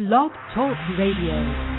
Blog Talk Radio.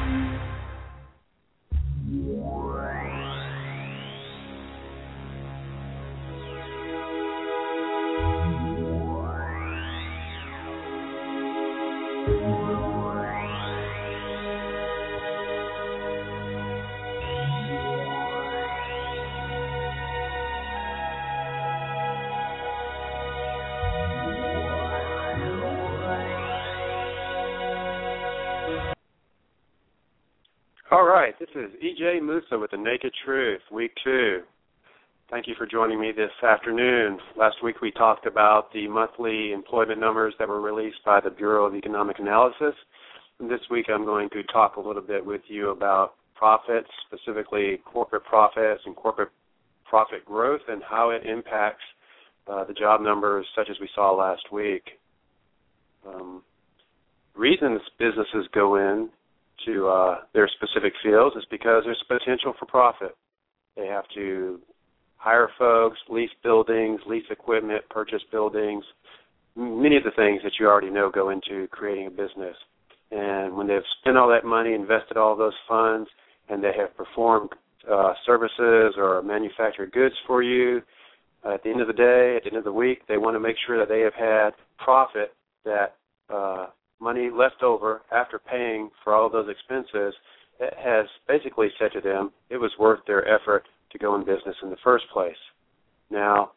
This is EJ Moosa with The Naked Truth, week two. Thank you for joining me this afternoon. Last week we talked about the monthly employment numbers that were released by the Bureau of Economic Analysis. And this week I'm going to talk a little bit with you about profits, specifically corporate profits and corporate profit growth, and how it impacts uh, the job numbers such as we saw last week. Um, reasons businesses go in to uh, their specific fields is because there's potential for profit. They have to hire folks, lease buildings, lease equipment, purchase buildings, many of the things that you already know go into creating a business. And when they've spent all that money, invested all those funds, and they have performed uh, services or manufactured goods for you, uh, at the end of the day, at the end of the week, they want to make sure that they have had profit that uh, money left over after paying for all those expenses uh, has basically said to them it was worth their effort to go in business in the first place. Now,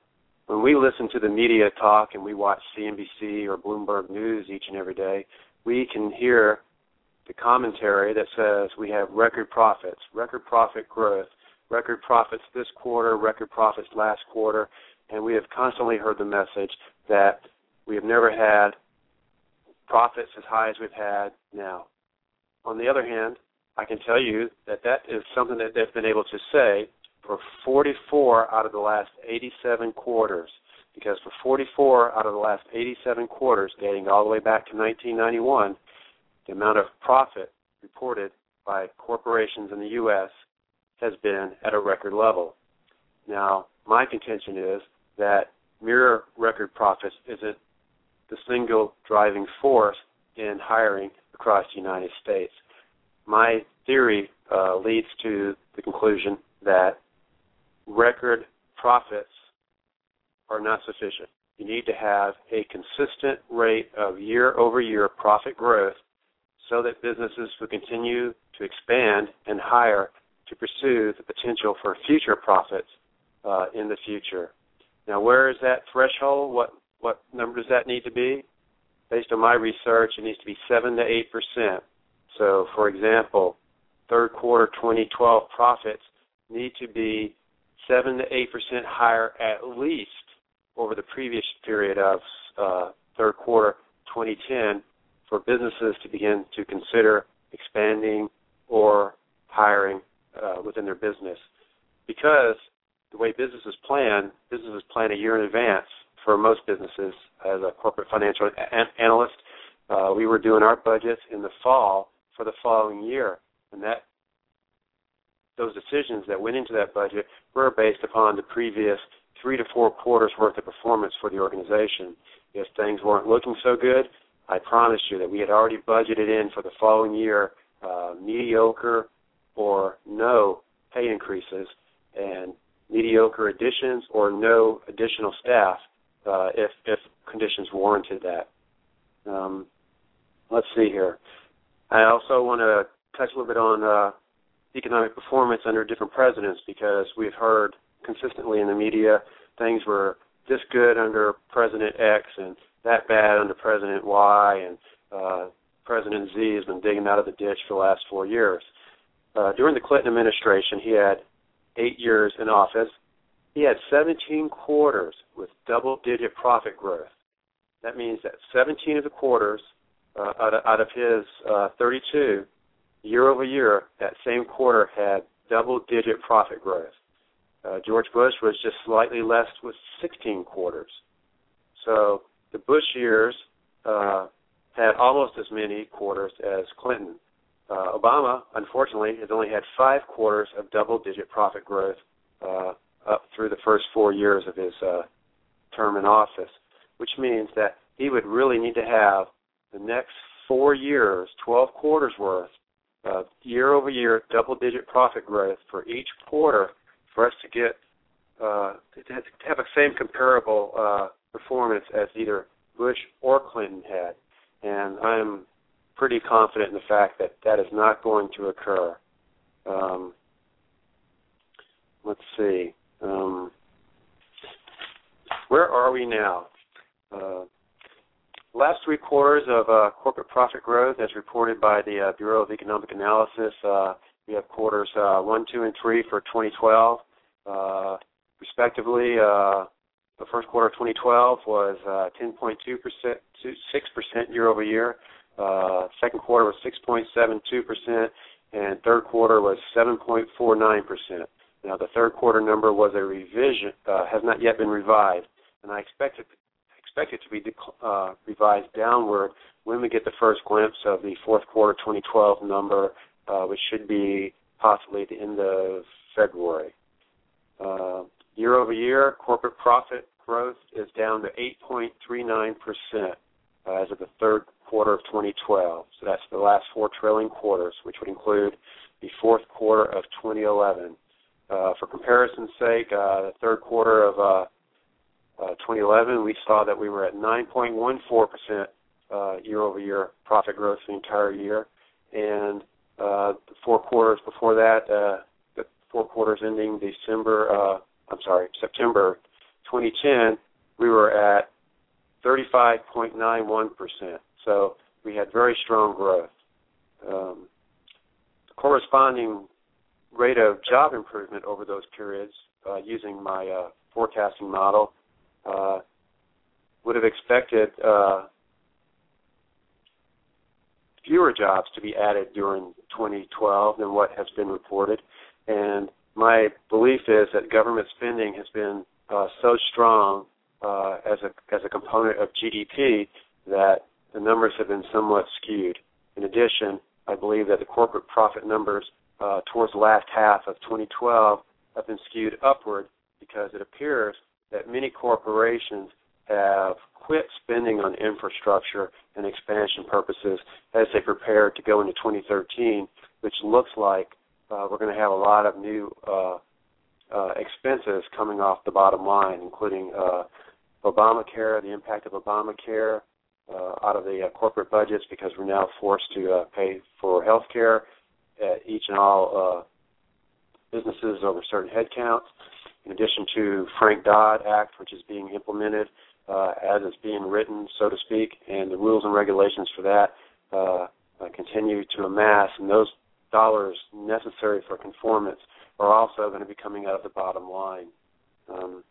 when we listen to the media talk and we watch CNBC or Bloomberg News each and every day, we can hear the commentary that says we have record profits, record profit growth, record profits this quarter, record profits last quarter, and we have constantly heard the message that we have never had profits as high as we've had now. On the other hand, I can tell you that that is something that they've been able to say for 44 out of the last 87 quarters. Because for 44 out of the last 87 quarters, dating all the way back to 1991, the amount of profit reported by corporations in the U.S. has been at a record level. Now, my contention is that mere record profits isn't the single driving force in hiring across the United States. My theory uh, leads to the conclusion that record profits are not sufficient. You need to have a consistent rate of year over year profit growth so that businesses will continue to expand and hire to pursue the potential for future profits uh, in the future. Now, where is that threshold? What what number does that need to be? Based on my research, it needs to be 7 to 8%. So, for example, third quarter 2012 profits need to be 7 to 8% higher at least over the previous period of uh, third quarter 2010 for businesses to begin to consider expanding or hiring uh, within their business. Because the way businesses plan, businesses plan a year in advance for most businesses as a corporate financial a- analyst. Uh, we were doing our budgets in the fall for the following year, and that those decisions that went into that budget were based upon the previous three to four quarters worth of performance for the organization. If things weren't looking so good, I promise you that we had already budgeted in for the following year uh, mediocre or no pay increases and mediocre additions or no additional staff uh, if if conditions warranted that. Um, let's see here. I also want to touch a little bit on uh, economic performance under different presidents because we've heard consistently in the media things were this good under President X and that bad under President Y, and uh, President Z has been digging out of the ditch for the last four years. Uh, during the Clinton administration, he had eight years in office, he had 17 quarters with double digit profit growth. That means that 17 of the quarters uh, out, of, out of his uh, 32 year over year, that same quarter had double digit profit growth. Uh, George Bush was just slightly less with 16 quarters. So the Bush years uh, had almost as many quarters as Clinton. Uh, Obama, unfortunately, has only had five quarters of double digit profit growth uh, up through the first four years of his uh, term in office, which means that he would really need to have the next four years, 12 quarters worth of year-over-year double-digit profit growth for each quarter for us to get uh, to have the same comparable uh, performance as either Bush or Clinton had, and I'm pretty confident in the fact that that is not going to occur. Um, let's see. Um, where are we now? Uh, last three quarters of uh, corporate profit growth, as reported by the uh, Bureau of Economic Analysis, uh, we have quarters uh, one, two, and three for 2012, uh, respectively. the first quarter of 2012 was 10.2 percent, 6 percent year over year. second quarter was 6.72 percent, and third quarter was 7.49 percent. Now, the third quarter number was a revision, has not yet been revised and I expect it expect it to be uh, revised downward when we get the first glimpse of the fourth quarter 2012 number, uh, which should be possibly at the end of February. Uh, year over year, corporate profit growth is down to 8.39% uh, as of the third quarter of 2012. So that's the last four trailing quarters, which would include the fourth quarter of 2011. Uh, for comparison's sake, uh, the third quarter of uh, uh, 2011, we saw that we were at 9.14% uh, year-over-year profit growth the entire year, and uh, the four quarters before that, uh, the four quarters ending December, uh, I'm sorry, September 2010, we were at 35.91%. So we had very strong growth. Um, the corresponding rate of job improvement over those periods, uh, using my uh, forecasting model, uh, would have expected uh, fewer jobs to be added during 2012 than what has been reported. And my belief is that government spending has been uh, so strong uh, as a as a component of GDP that the numbers have been somewhat skewed. In addition, I believe that the corporate profit numbers uh, towards the last half of 2012 have been skewed upward because it appears that many corporations have quit spending on infrastructure and expansion purposes as they prepare to go into 2013, which looks like uh, we're going to have a lot of new uh, uh, expenses coming off the bottom line, including uh, Obamacare, the impact of Obamacare uh, out of the uh, corporate budgets because we're now forced to pay for health care at each and all uh, businesses over certain headcounts in addition to Frank Dodd Act, which is being implemented uh, as it's being written, so to speak, and the rules and regulations for that uh, uh, continue to amass, and those dollars necessary for conformance are also going to be coming out of the bottom line. Um,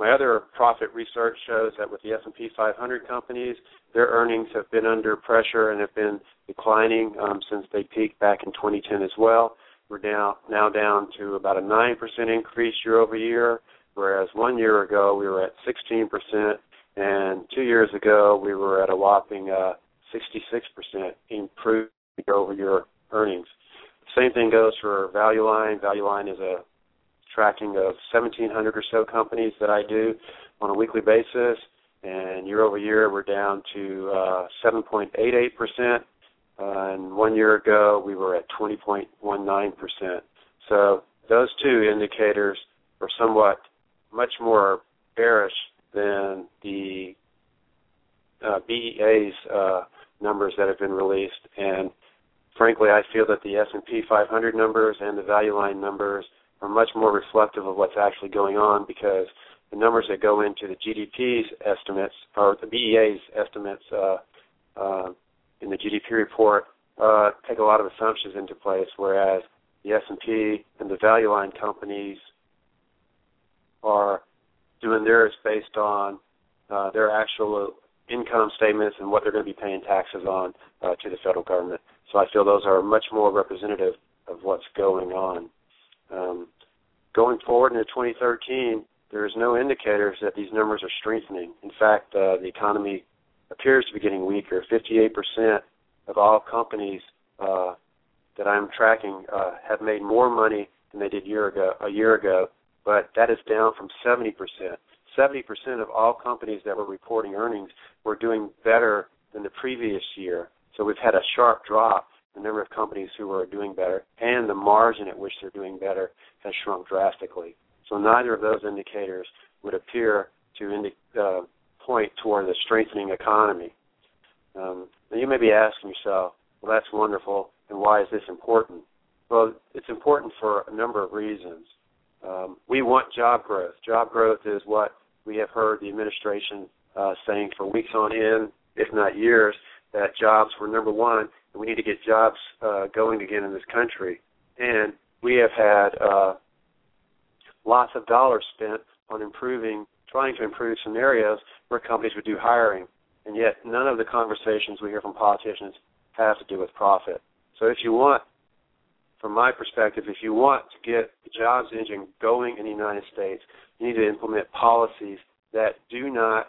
my other profit research shows that with the S&P 500 companies, their earnings have been under pressure and have been declining um, since they peaked back in 2010 as well. We're down now down to about a nine percent increase year over year, whereas one year ago we were at 16 percent, and two years ago we were at a whopping uh, 66 percent improved year over year earnings. Same thing goes for Value Line. Value Line is a tracking of 1,700 or so companies that I do on a weekly basis, and year over year we're down to uh, 7.88 percent uh, and one year ago, we were at 20.19%. So those two indicators are somewhat much more bearish than the uh, BEA's uh, numbers that have been released. And frankly, I feel that the S&P 500 numbers and the Value Line numbers are much more reflective of what's actually going on because the numbers that go into the GDP's estimates or the BEA's estimates uh, uh, in the GDP report uh, take a lot of assumptions into place, whereas the S&P and the value line companies are doing theirs based on uh, their actual income statements and what they're going to be paying taxes on uh, to the federal government. So I feel those are much more representative of what's going on. Um, going forward into 2013, there is no indicators that these numbers are strengthening. In fact, uh, the economy appears to be getting weaker. 58% of all companies uh, that I'm tracking uh, have made more money than they did year ago, a year ago, but that is down from 70%. 70% of all companies that were reporting earnings were doing better than the previous year. So we've had a sharp drop the number of companies who are doing better and the margin at which they're doing better has shrunk drastically. So neither of those indicators would appear to indi- uh, point toward a strengthening economy. Um, now you may be asking yourself, well, that's wonderful, and why is this important? Well, it's important for a number of reasons. Um, we want job growth. Job growth is what we have heard the administration uh, saying for weeks on end, if not years, that jobs were number one, and we need to get jobs uh, going again in this country. And we have had uh, lots of dollars spent on improving, trying to improve scenarios where companies would do hiring, and yet none of the conversations we hear from politicians have to do with profit. So if you want, from my perspective, if you want to get the jobs engine going in the United States, you need to implement policies that do not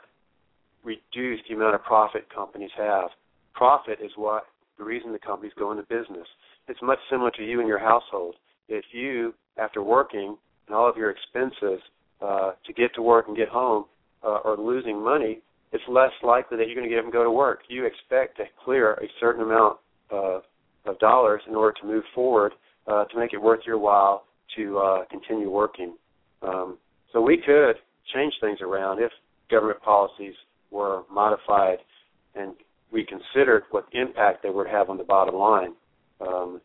reduce the amount of profit companies have. Profit is what the reason the companies go into business. It's much similar to you and your household. If you, after working and all of your expenses uh, to get to work and get home, uh, are losing money, it's less likely that you're going to get and go to work. You expect to clear a certain amount uh, of dollars in order to move forward uh, to make it worth your while to uh, continue working. Um, so we could change things around if government policies were modified and we considered what impact they would have on the bottom line. Um,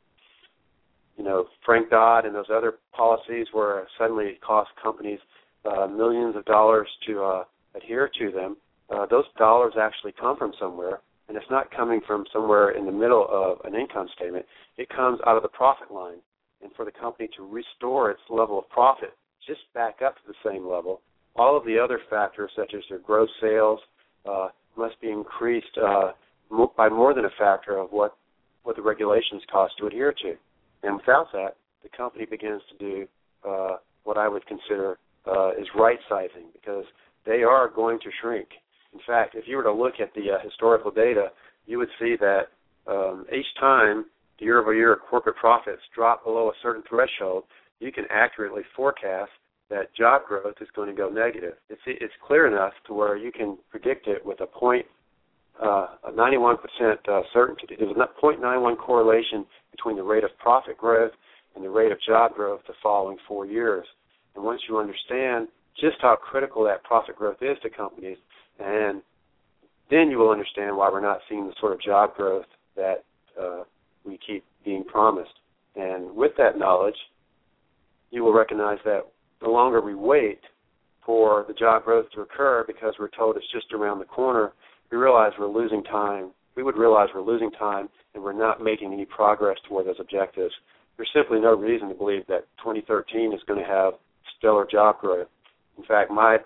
you know, Frank Dodd and those other policies where suddenly cost companies uh, millions of dollars to uh, adhere to them. Uh, those dollars actually come from somewhere, and it's not coming from somewhere in the middle of an income statement. It comes out of the profit line. And for the company to restore its level of profit just back up to the same level, all of the other factors, such as their gross sales, uh, must be increased uh, by more than a factor of what what the regulations cost to adhere to. And without that, the company begins to do uh, what I would consider uh, is right sizing because they are going to shrink. In fact, if you were to look at the uh, historical data, you would see that um, each time year over year corporate profits drop below a certain threshold, you can accurately forecast that job growth is going to go negative. It's it's clear enough to where you can predict it with a point uh, a 91% uh, certainty. There's a 0.91 correlation between the rate of profit growth and the rate of job growth the following four years. And once you understand just how critical that profit growth is to companies, and then you will understand why we're not seeing the sort of job growth that uh, we keep being promised. And with that knowledge, you will recognize that the longer we wait for the job growth to occur because we're told it's just around the corner, we realize we're losing time. We would realize we're losing time and we're not making any progress toward those objectives. There's simply no reason to believe that 2013 is going to have stellar job growth. In fact, my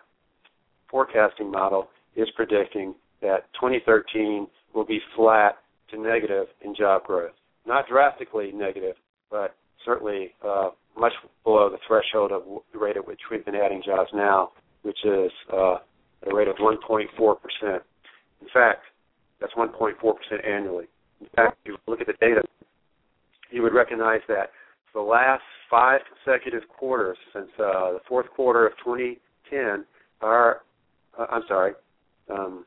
forecasting model is predicting that 2013 will be flat to negative in job growth. Not drastically negative, but certainly uh, much below the threshold of the rate at which we've been adding jobs now, which is uh, at a rate of 1.4 percent. In fact, that's 1.4% annually. In fact, if you look at the data, you would recognize that for the last five consecutive quarters since uh, the fourth quarter of 2010, our uh, I'm sorry, um,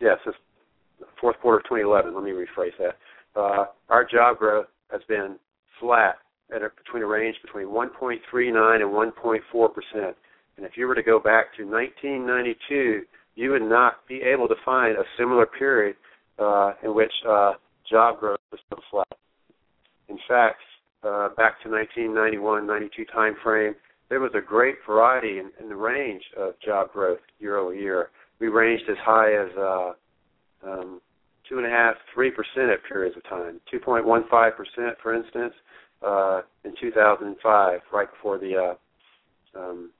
yes, the fourth quarter of 2011. Let me rephrase that. Uh, our job growth has been flat at a, between a range between 1.39 and 1.4 percent. And if you were to go back to 1992 you would not be able to find a similar period uh, in which uh, job growth was so flat. In fact, uh, back to 1991-92 time frame, there was a great variety in, in the range of job growth year over year. We ranged as high as uh, um, two and a half, three percent at periods of time. 2.15 percent, for instance, uh, in 2005, right before the uh, um,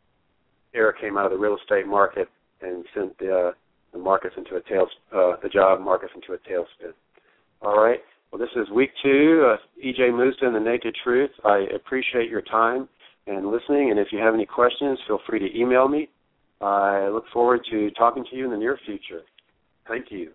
era came out of the real estate market and sent the, uh, the markets into a tail, uh, the job markets into a tailspin. All right. Well, this is week two. Uh, EJ Moosa and the Naked Truth. I appreciate your time and listening. And if you have any questions, feel free to email me. I look forward to talking to you in the near future. Thank you.